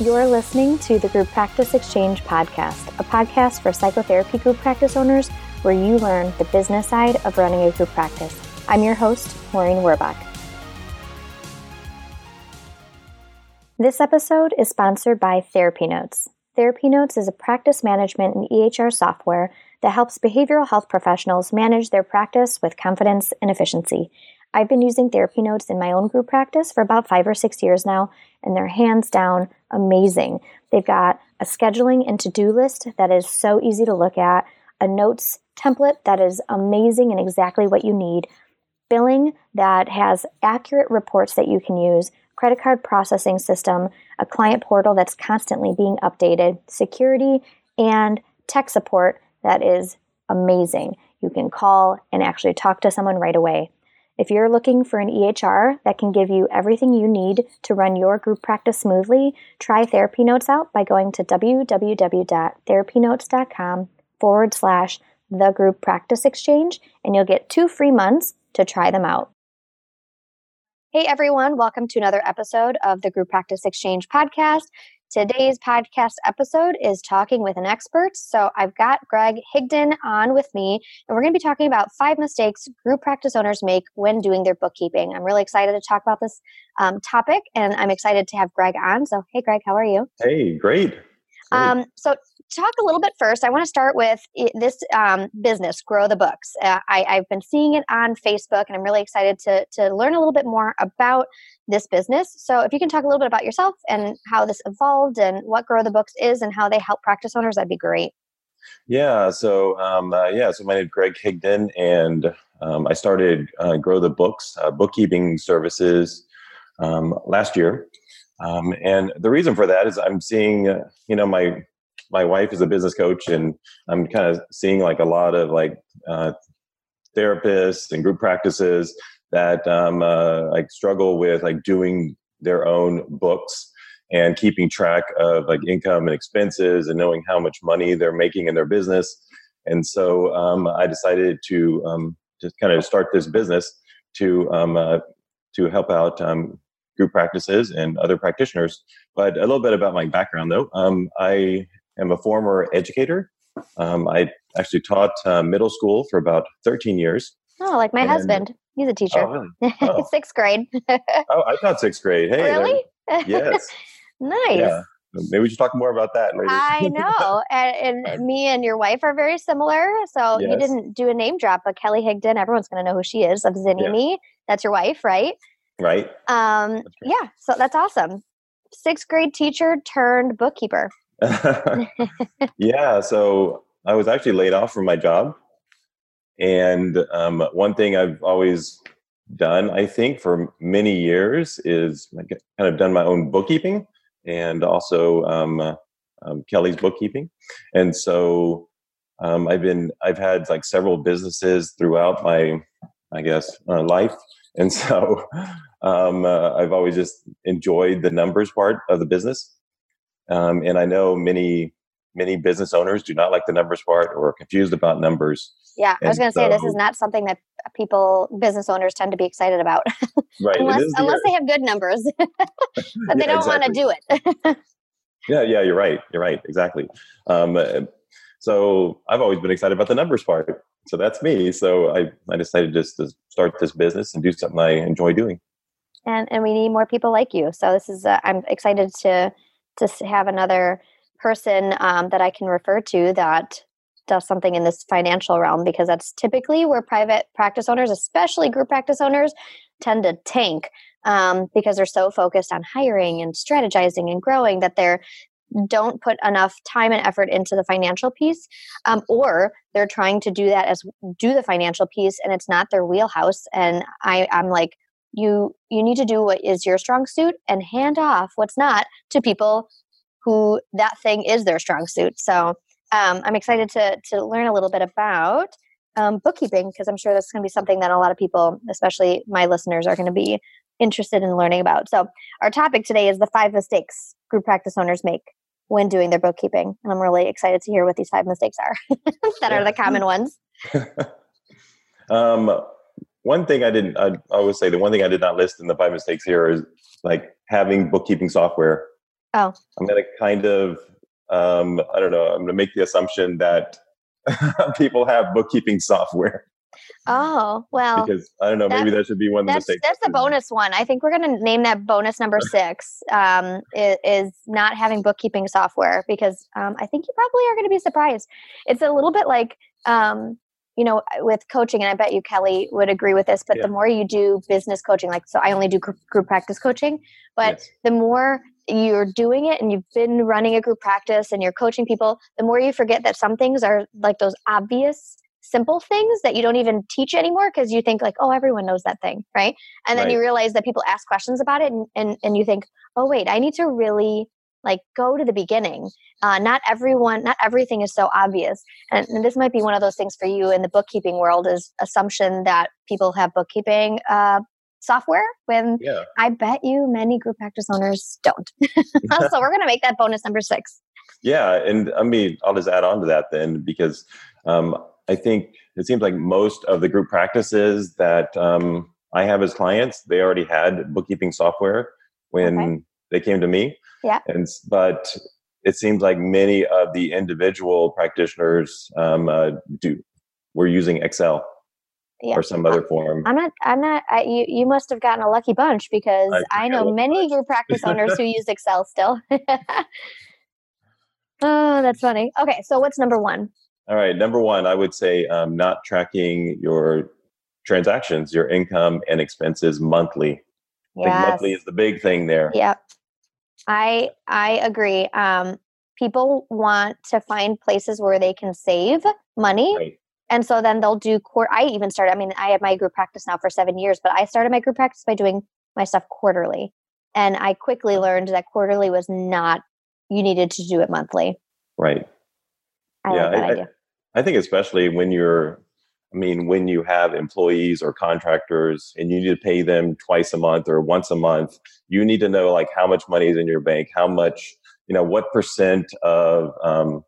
You're listening to the Group Practice Exchange podcast, a podcast for psychotherapy group practice owners where you learn the business side of running a group practice. I'm your host, Maureen Werrbach. This episode is sponsored by TherapyNotes. Therapy Notes is a practice management and EHR software that helps behavioral health professionals manage their practice with confidence and efficiency. I've been using TherapyNotes in my own group practice for about five or six years now, and they're hands down amazing. They've got a scheduling and to do list that is so easy to look at, a notes template that is amazing and exactly what you need, billing that has accurate reports that you can use, credit card processing system, a client portal that's constantly being updated, security, and tech support that is amazing. You can call and actually talk to someone right away. If you're looking for an EHR that can give you everything you need to run your group practice smoothly, try TherapyNotes out by going to www.therapynotes.com forward slash the group practice exchange, and you'll get two free months to try them out. Hey everyone, welcome to another episode of the Group Practice Exchange podcast. Today's podcast episode is talking with an expert. So I've got Greg Higdon on with me, and we're going to be talking about five mistakes group practice owners make when doing their bookkeeping. I'm really excited to talk about this um, topic, and I'm excited to have Greg on. So, hey, Greg, how are you? Hey, great. great. Um, so talk a little bit first. I want to start with this um, business, Grow the Books. Uh, I, have been seeing it on Facebook, and I'm really excited to to learn a little bit more about this business. So, if you can talk a little bit about yourself and how this evolved, and what Grow the Books is, and how they help practice owners, that'd be great. Yeah. So, um, uh, yeah. So, my name is Greg Higdon, and um, I started uh, Grow the Books uh, bookkeeping services um, last year. Um, and the reason for that is I'm seeing, uh, you know, my my wife is a business coach, and I'm kind of seeing like a lot of like uh, therapists and group practices that um, uh, like struggle with like doing their own books and keeping track of like income and expenses and knowing how much money they're making in their business. And so um, I decided to um, just kind of start this business to um, uh, to help out um, group practices and other practitioners. But a little bit about my background, though. Um, I am a former educator. Um, I actually taught uh, middle school for about 13 years. Oh, like my and, husband. He's a teacher. Oh, really? oh. sixth grade. oh, I taught sixth grade. Hey, really? Yes. nice. Yeah. Maybe we should talk more about that later. I know. and, and, me and your wife are very similar. So yes. you didn't do a name drop, but Kelly Higdon, everyone's going to know who she is of Zynny yeah. Me. That's your wife, right? Right. Um, yeah. So that's awesome. Sixth grade teacher turned bookkeeper. yeah. So I was actually laid off from my job. And um, one thing I've always done, I think, for many years is kind of done my own bookkeeping and also um, uh, um, Kelly's bookkeeping. And so um, I've been, I've had like several businesses throughout my, I guess, uh, life. And so um, uh, I've always just enjoyed the numbers part of the business. Um, and I know many many business owners do not like the numbers part or are confused about numbers. Yeah, I was going to so, say this is not something that people business owners tend to be excited about. right, unless, unless they have good numbers, but they yeah, don't exactly. want to do it. yeah, yeah, you're right. You're right. Exactly. Um, so I've always been excited about the numbers part. So that's me. So I, I decided just to start this business and do something I enjoy doing. And and we need more people like you. So this is uh, I'm excited to to have another person um, that I can refer to that does something in this financial realm because that's typically where private practice owners, especially group practice owners, tend to tank um, because they're so focused on hiring and strategizing and growing that they're don't put enough time and effort into the financial piece um, or they're trying to do that as do the financial piece and it's not their wheelhouse and I, i'm like you you need to do what is your strong suit and hand off what's not to people who that thing is their strong suit. So um, i'm excited to to learn a little bit about um, bookkeeping because i'm sure that's going to be something that a lot of people especially my listeners are going to be interested in learning about. So our topic today is the five mistakes group practice owners make when doing their bookkeeping and i'm really excited to hear what these five mistakes are that are the common ones. Um, one thing I didn't, I always say the one thing I did not list in the five mistakes here is like having bookkeeping software. Oh. I'm going to kind of, um, I don't know, I'm going to make the assumption that people have bookkeeping software. Oh, well. Because I don't know, maybe that should be one of the that's, mistakes. That's the bonus one. I think we're going to name that bonus number six um, is, is, not having bookkeeping software because um, I think you probably are going to be surprised. It's a little bit like, um, you know, with coaching, and I bet you Kelly would agree with this, but yeah. the more you do business coaching, like, so I only do group practice coaching, but yes. the more you're doing it and you've been running a group practice and you're coaching people, the more you forget that some things are like those obvious simple things that you don't even teach anymore because you think like oh everyone knows that thing right and then right. you realize that people ask questions about it and, and and you think oh wait i need to really like go to the beginning uh, not everyone not everything is so obvious and, and, this might be one of those things for you in the bookkeeping world is assumption that people have bookkeeping uh, software when yeah. I bet you many group practice owners don't. so we're going to make that bonus number six. Yeah. And I mean, I'll just add on to that then because um, I think it seems like most of the group practices that um, I have as clients, they already had bookkeeping software when okay. They came to me. Yeah. And, but it seems like many of the individual practitioners um, uh, do were using Excel yeah. or some other form. I'm not. I'm not. I, you you must have gotten a lucky bunch because I, I know many group practice owners who use Excel still. oh, that's funny. Okay, so what's number one? All right, number one, I would say um, not tracking your transactions, your income and expenses monthly. Yes. monthly is the big thing there. Yep. I I agree. Um, people want to find places where they can save money right. And so then they'll do court. I even started, I mean, I have my group practice now for seven years, but I started my group practice by doing my stuff quarterly. And I quickly learned that quarterly was not, you needed to do it monthly. Right. I yeah, like I, I, I think especially when you're, I mean, when you have employees or contractors and you need to pay them twice a month or once a month, you need to know like how much money is in your bank, how much, you know, what percent of um,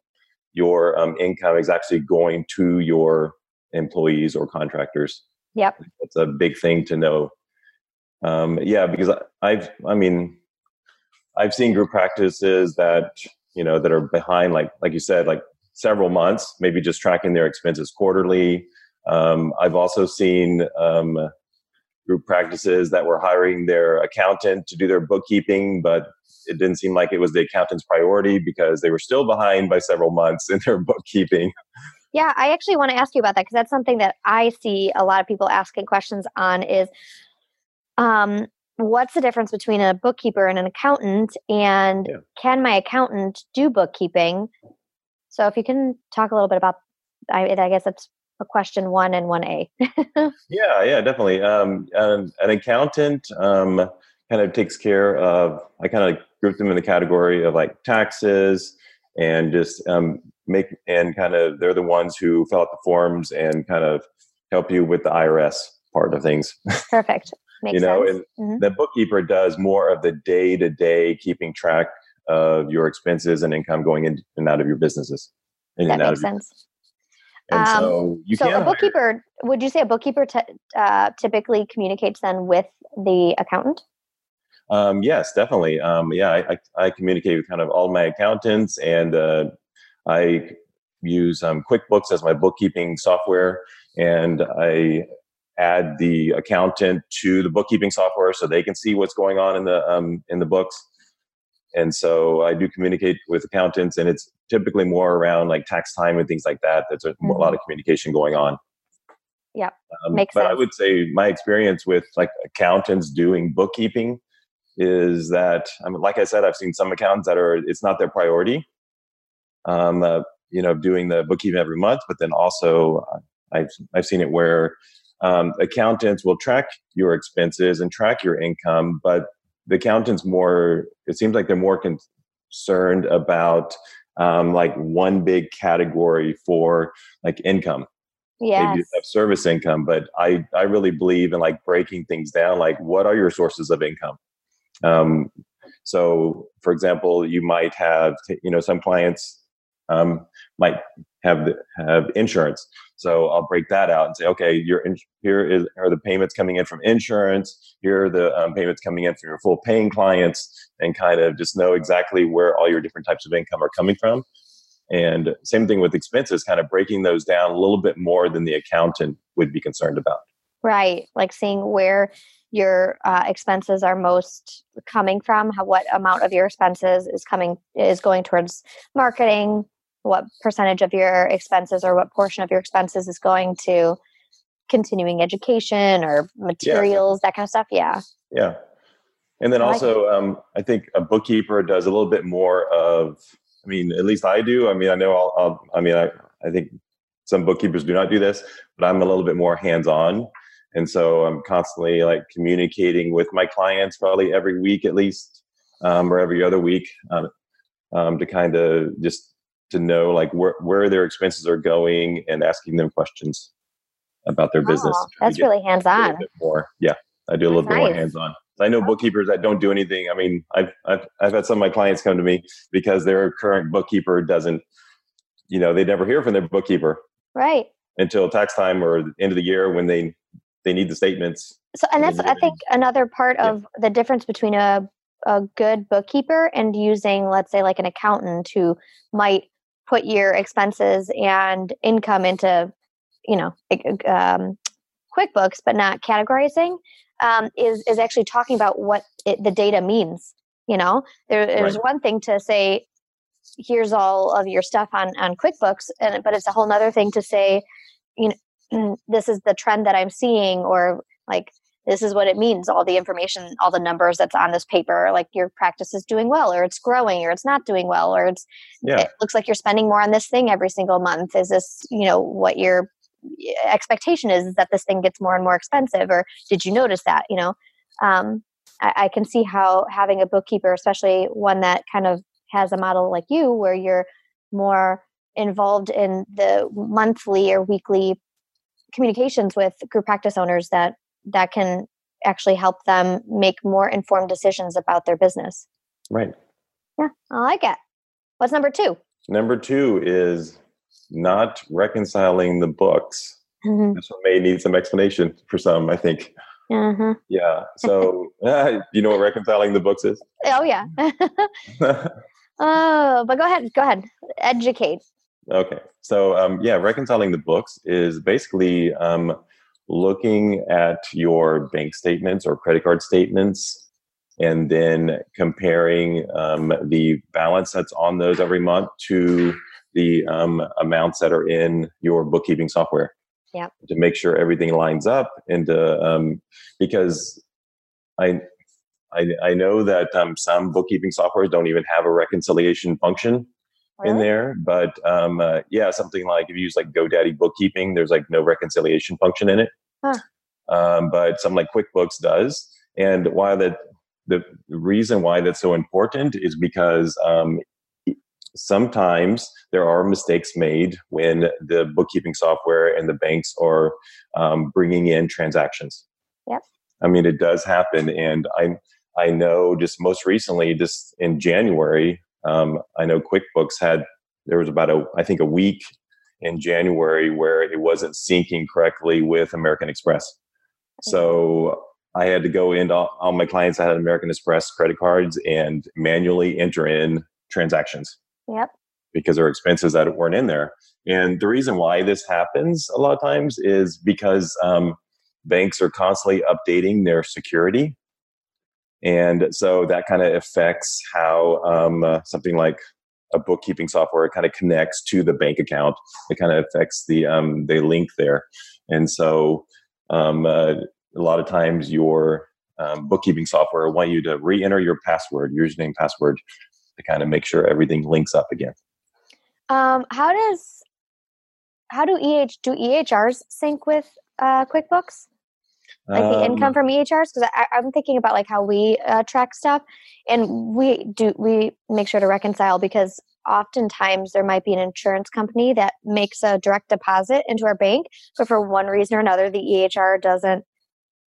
your um, income is actually going to your employees or contractors. Yep. That's a big thing to know. Um, yeah, because I've, I mean, I've seen group practices that, you know, that are behind, like, like you said, like several months, maybe just tracking their expenses quarterly. Um, I've also seen um, group practices that were hiring their accountant to do their bookkeeping, but it didn't seem like it was the accountant's priority because they were still behind by several months in their bookkeeping. Yeah, I actually want to ask you about that because that's something that I see a lot of people asking questions on is um, what's the difference between a bookkeeper and an accountant and yeah. can my accountant do bookkeeping? So if you can talk a little bit about I, I guess that's a question one and one A. yeah, yeah, definitely. Um, an, an accountant um, kind of takes care of, I kind of group them in the category of like taxes and just um, make, and kind of, they're the ones who fill out the forms and kind of help you with the IRS part of things. Perfect. Makes you know, sense. and mm-hmm. the bookkeeper does more of the day to day keeping track of your expenses and income going in and out of your businesses. In that makes sense. And um, so you so a bookkeeper, hire. would you say a bookkeeper t- uh, typically communicates then with the accountant? Um, yes, definitely. Um, yeah, I, I, I, communicate with kind of all my accountants, and uh, I use um, QuickBooks as my bookkeeping software, and I add the accountant to the bookkeeping software so they can see what's going on in the um, in the books. And so I do communicate with accountants, and it's typically more around like tax time and things like that. There's a, mm-hmm. a lot of communication going on. Yeah, um, makes but sense. I would say my experience with like accountants doing bookkeeping is that I mean, like I said, I've seen some accountants that are it's not their priority. Um, uh, you know, doing the bookkeeping every month, but then also uh, I've I've seen it where um, accountants will track your expenses and track your income, but the accountants more. It seems like they're more concerned about um, like one big category for like income. Yes. Maybe you have service income, but I I really believe in like breaking things down. Like, what are your sources of income? Um, so, for example, you might have, you know, some clients um, might have have insurance. So I'll break that out and say, okay, your in, here is are the payments coming in from insurance. Here are the um, payments coming in from your full paying clients, and kind of just know exactly where all your different types of income are coming from. And same thing with expenses, kind of breaking those down a little bit more than the accountant would be concerned about. Right, like seeing where your uh, expenses are most coming from, how what amount of your expenses is coming is going towards marketing, what percentage of your expenses or what portion of your expenses is going to continuing education or materials, yeah. that kind of stuff. Yeah. Yeah. And then I also, like um, I think a bookkeeper does a little bit more of, I mean, at least I do. I mean, I know I'll, I'll I mean, I, I think some bookkeepers do not do this, but I'm a little bit more hands on. And so I'm constantly like communicating with my clients probably every week at least, um, or every other week um, um, to kind of just to know like where, where their expenses are going and asking them questions about their business. Oh, that's really hands on. More, yeah, I do a little bit more hands on. I know bookkeepers that don't do anything. I mean, I've, I've I've had some of my clients come to me because their current bookkeeper doesn't, you know, they never hear from their bookkeeper. Right. Until tax time or end of the year when they they need the statements. So, and that's I think another part of the difference between a a good bookkeeper and using, let's say, like an accountant who might put your expenses and income into, you know, um, QuickBooks, but not categorizing, um, is is actually talking about what it, the data means. You know, there, there's right. one thing to say, here's all of your stuff on on QuickBooks, and but it's a whole other thing to say, you know, this is the trend that I'm seeing, or like this is what it means all the information all the numbers that's on this paper like your practice is doing well or it's growing or it's not doing well or it's yeah. it looks like you're spending more on this thing every single month is this you know what your expectation is, is that this thing gets more and more expensive or did you notice that you know um, I, I can see how having a bookkeeper especially one that kind of has a model like you where you're more involved in the monthly or weekly communications with group practice owners that that can actually help them make more informed decisions about their business. Right. Yeah, I like it. What's number two? Number two is not reconciling the books. Mm-hmm. This one may need some explanation for some, I think. Uh-huh. Yeah. So, uh, you know what reconciling the books is? Oh, yeah. oh, but go ahead. Go ahead. Educate. Okay. So, um, yeah, reconciling the books is basically um, looking at your bank statements or credit card statements and then comparing um, the balance that's on those every month to the um, amounts that are in your bookkeeping software. Yeah. To make sure everything lines up and to, um, because I, I, I know that um, some bookkeeping softwares don't even have a reconciliation function really? in there. But um, uh, yeah, something like if you use like GoDaddy bookkeeping, there's like no reconciliation function in it. Huh. Um, but something like QuickBooks does. And why that the reason why that's so important is because um, sometimes there are mistakes made when the bookkeeping software and the banks are um, bringing in transactions. Yep. I mean, it does happen, and I I know just most recently, just in January, um, I know QuickBooks had there was about a I think a week in January where it wasn't syncing correctly with American Express. So I had to go into all my clients that had American Express credit cards and manually enter in transactions. Yep. Because there are expenses that weren't in there. And the reason why this happens a lot of times is because um, banks are constantly updating their security. And so that kind of affects how um, uh, something like a bookkeeping software It kind of connects to the bank account. It kind of affects the um, the link there, and so um, uh, a lot of times your um, bookkeeping software want you to re-enter your password, username, password, to kind of make sure everything links up again. Um, how does how do eh do EHRs sync with uh, QuickBooks? Like the income um from EHRs? Because I'm thinking about like how we uh, track stuff, and we do we make sure to reconcile because oftentimes there might be an insurance company that makes a direct deposit into our bank, but for one reason or another, the EHR doesn't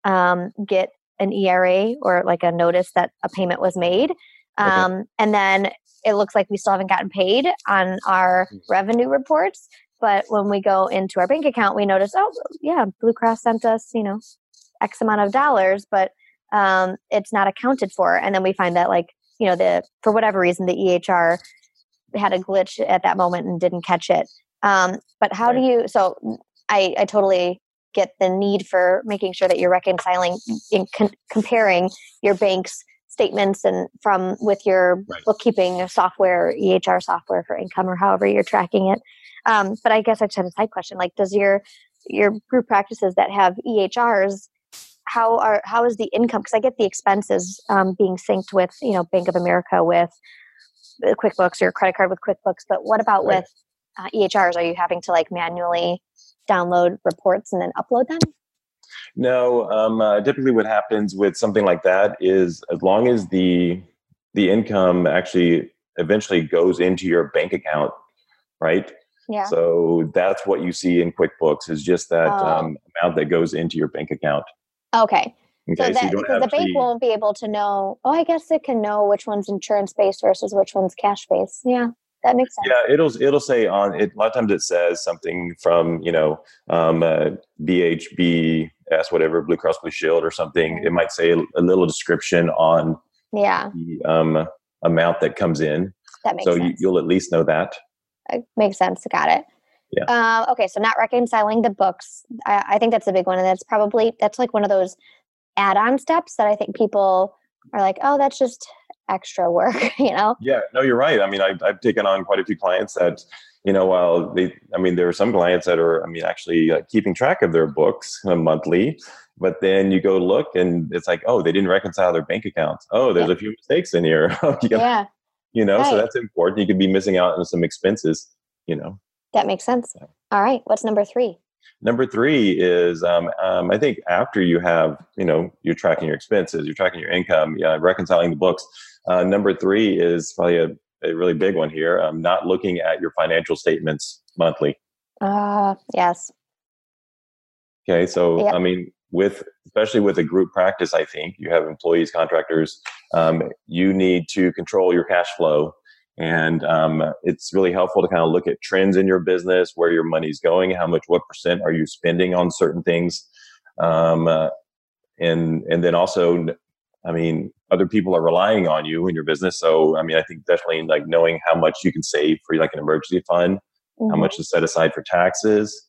um, get an ERA or like a notice that a payment was made. Um, okay. And then it looks like we still haven't gotten paid on our Mm. revenue reports. But when we go into our bank account, we notice, oh, yeah, Blue Cross sent us, you know, X amount of dollars, but um, it's not accounted for. And then we find that, like, you know, the for whatever reason, the EHR had a glitch at that moment and didn't catch it. Um, but how do you? So I, I totally get the need for making sure that you're reconciling in con- comparing your bank's statements and from with your Right. bookkeeping software ehr software for income or however you're tracking it um, but i guess i just had a side question like does your your group practices that have ehrs how are how is the income because i get the expenses um, being synced with you know bank of america with quickbooks or credit card with quickbooks but what about Right. with uh, ehrs are you having to like manually download reports and then upload them No, um, uh, typically what happens with something like that is as long as the the income actually eventually goes into your bank account, right? yeah So that's what you see in QuickBooks is just that Oh. um, amount that goes into your bank account. Okay Okay, so so, that you because the bank actually- won't be able to know oh i guess it can know which one's insurance based versus which one's cash based yeah that makes sense Yeah, it'll it'll say on it. A lot of times it says something from you know um, uh, BHBS, whatever Blue Cross Blue Shield or something. Mhm. It might say a little description on yeah the um, amount that comes in, that makes sense. so you, sense you'll at least know that. Uh, makes sense got it Yeah. um, okay so not reconciling the books I, I think that's a big one and that's probably that's like one of those add-on steps that i think people are like oh that's just extra work you know Yeah, no, you're right. I mean, I've, I've taken on quite a few clients that, you know, while they, I mean, there are some clients that are, I mean, actually uh, keeping track of their books uh, monthly, but then you go look and it's like, oh, they didn't reconcile their bank accounts. Oh, there's a few mistakes in here. you, gotta- yeah you know, so that's important. You could be missing out on some expenses, you know. That makes sense all right what's number three Number three is, um, um, I think after you have, you know, you're tracking your expenses, you're tracking your income, yeah, reconciling the books. Uh, number three is probably a, a really big one here. Um, not looking at your financial statements monthly. uh yes Okay, so Yep. I mean, with especially with a group practice, I think you have employees, contractors. Um, you need to control your cash flow, and um, it's really helpful to kind of look at trends in your business, where your money's going, how much, what percent are you spending on certain things, um, uh, and and then also, I mean, other people are relying on you in your business. So I mean, I think definitely like knowing how much you can save for like an emergency fund how Mhm. much is set aside for taxes.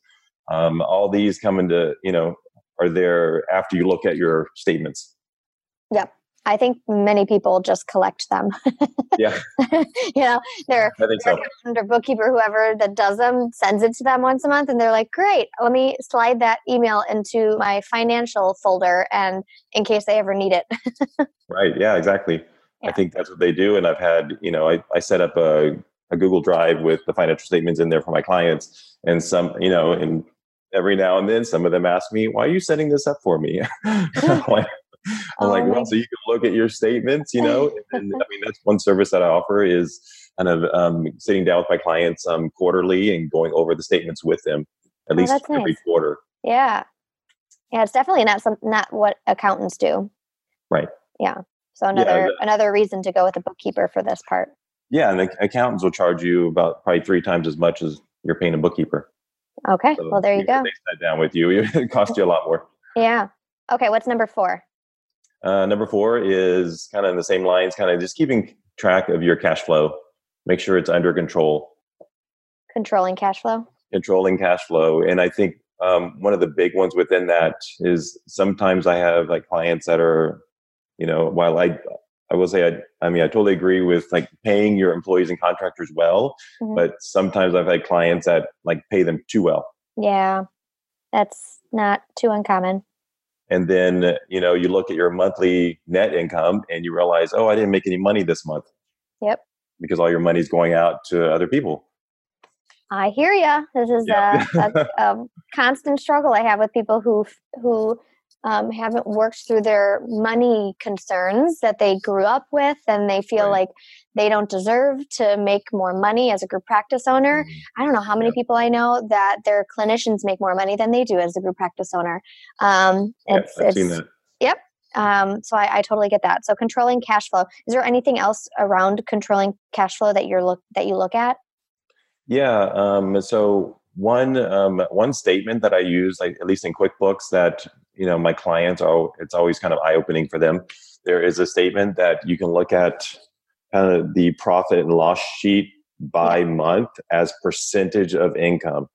Um, all these come into, you know, are there after you look at your statements. I think many people just collect them. Yeah. you know, their I think their so. accountant or bookkeeper, whoever that does them, sends it to them once a month, and they're like, "Great, let me slide that email into my financial folder, and in case they ever need it." Right. Yeah, exactly. I think that's what they do. And I've had, you know, I, I set up a, a Google Drive with the financial statements in there for my clients. And some, you know, and every now and then some of them ask me, why are you setting this up for me? Like, I'm Oh like, well, so you can look at your statements, you know, and, I mean, that's one service that I offer is kind of um, sitting down with my clients um, quarterly and going over the statements with them at Oh, least every nice. quarter. yeah, yeah, it's definitely not some not what accountants do. Right. Yeah. So another the- another reason to go with a bookkeeper for this part. Yeah, and the accountants will charge you about probably three times as much as you're paying a bookkeeper. Okay. So well, there you if go. They sat down with you. It costs you a lot more. Yeah. Okay. What's number four? Uh, number four is kind of in the same lines, kind of just keeping track of your cash flow. Make sure it's under control, Controlling cash flow. controlling cash flow. And I think um, one of the big ones within that is sometimes I have like clients that are, you know, while I, I will say, I, I mean, I totally agree with like paying your employees and contractors well, Mhm. but sometimes I've had clients that like pay them too well. Yeah. That's not too uncommon. And then you know you look at your monthly net income and you realize oh i didn't make any money this month Yep. because all your money's going out to other people I hear ya. This is Yeah. a, a, a um, constant struggle I have with people who who um, haven't worked through their money concerns that they grew up with, and they feel Right. like they don't deserve to make more money as a group practice owner. I don't know how many Yeah. people I know that their clinicians make more money than they do as a group practice owner. Um, Yeah, i've seen it's that Um, so I, I totally get that. So controlling cash flow. Is there anything else around controlling cash flow that you're look that you look at? Yeah. Um, so one um, one statement that I use, like at least in QuickBooks, that you know my clients are it's always kind of eye opening for them. There is a statement that you can look at kind of the profit and loss sheet by month as percentage of income.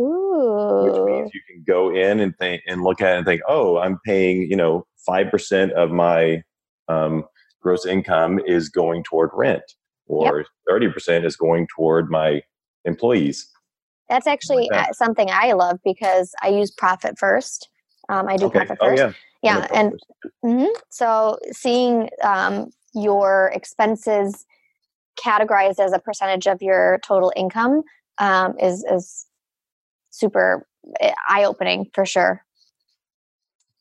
Ooh. Which means you can go in and think and look at it and think, oh, I'm paying, you know, five percent of my um, gross income is going toward rent, or 30% is going toward my employees. That's actually like that. something I love because I use profit first. Um, I do okay. profit first. Oh, yeah, yeah, and mm-hmm. so seeing um, your expenses categorized as a percentage of your total income um, is is super eh, eye opening for sure.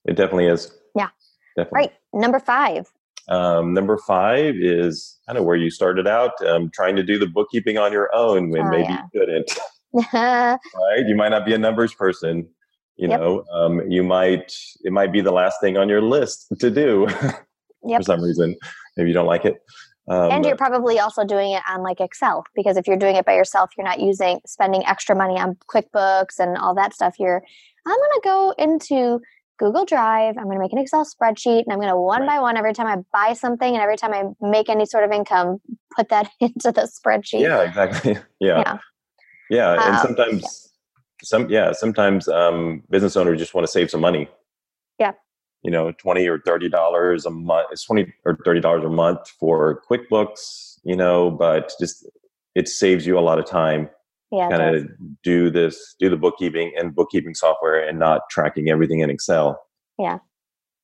It definitely is. Yeah. Definitely. Right. Number five. Um, number five is kind of where you started out, um, trying to do the bookkeeping on your own when oh, maybe yeah. you couldn't. right? You might not be a numbers person. You yep. know, um, you might it might be the last thing on your list to do yep. for some reason. Maybe you don't like it. Um, and you're probably also doing it on like Excel because if you're doing it by yourself, you're not using spending extra money on QuickBooks and all that stuff. You're I'm going to go into Google Drive. I'm going to make an Excel spreadsheet and I'm going to one right. by one every time I buy something and every time I make any sort of income, put that into the spreadsheet. Yeah, exactly. Yeah. Yeah. yeah. And um, sometimes, yeah. Some, yeah, sometimes um, business owners just want to save some money. Yeah. You know, 20 or $30 a month. It's 20 or $30 a month for QuickBooks, you know, but just it saves you a lot of time yeah, kind of do this, do the bookkeeping and bookkeeping software and not tracking everything in Excel. Yeah,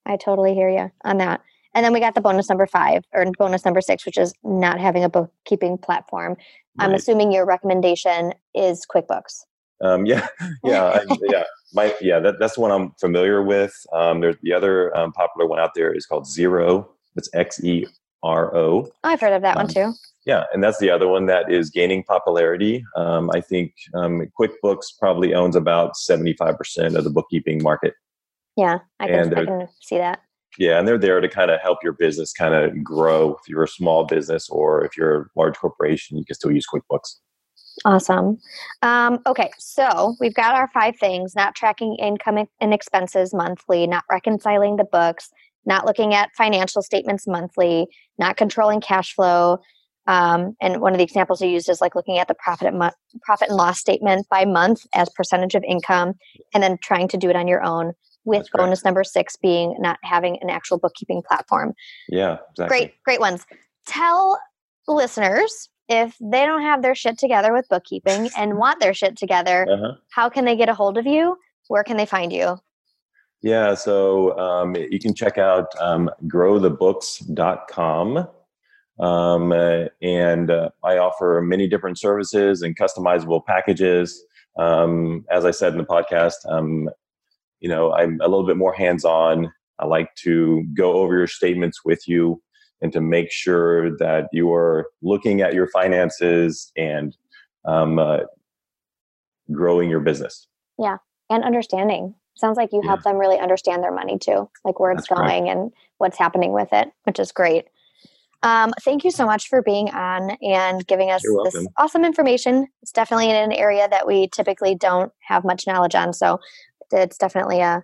I totally hear you on that. And then we got the bonus number five or bonus number six, which is not having a bookkeeping platform. Right. I'm assuming your recommendation is QuickBooks. Um, yeah, yeah, I, yeah. My yeah, that, that's the one I'm familiar with. Um, there's the other um, popular one out there is called Xero. It's X E R O. I've heard of that one um, too. Yeah, and that's the other one that is gaining popularity. Um, I think um, QuickBooks probably owns about 75% of the bookkeeping market. Yeah, I can, I can see that. Yeah, and they're there to kind of help your business kind of grow. If you're a small business or if you're a large corporation, you can still use QuickBooks. Awesome. Um, okay, so we've got our five things not tracking income and expenses monthly, not reconciling the books, not looking at financial statements monthly, not controlling cash flow, um, and one of the examples I used is like looking at the profit and mo- profit and loss statement by month as percentage of income, and then trying to do it on your own. With That's bonus great. number six being not having an actual bookkeeping platform. Yeah, exactly. great, great ones. Tell listeners if they don't have their shit together with bookkeeping and want their shit together, uh-huh. how can they get a hold of you? Where can they find you? Yeah, so um, you can check out um, growthebooks.com. Um, uh, and uh, I offer many different services and customizable packages. Um, as I said in the podcast, um, you know, I'm a little bit more hands-on. I like to go over your statements with you and to make sure that you are looking at your finances and um, uh, growing your business. Yeah, and understanding. Sounds like you yeah. help them really understand their money too, like where it's That's going and what's happening with it, which is great. Um, thank you so much for being on and giving us this awesome information. It's definitely in an area that we typically don't have much knowledge on, so it's definitely a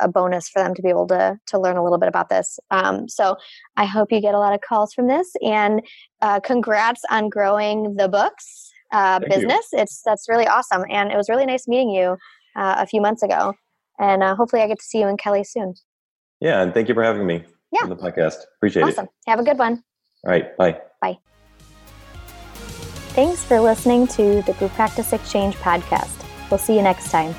a bonus for them to be able to to learn a little bit about this. Um, so I hope you get a lot of calls from this, and uh, congrats on growing the books uh, business. You. It's that's really awesome, and it was really nice meeting you uh, a few months ago, and uh, hopefully I get to see you in Kelly soon. Yeah, and thank you for having me yeah. on the podcast. Appreciate awesome. it. Awesome. Have a good one. All right. Bye. Bye. Thanks for listening to the Group Practice Exchange podcast. We'll see you next time.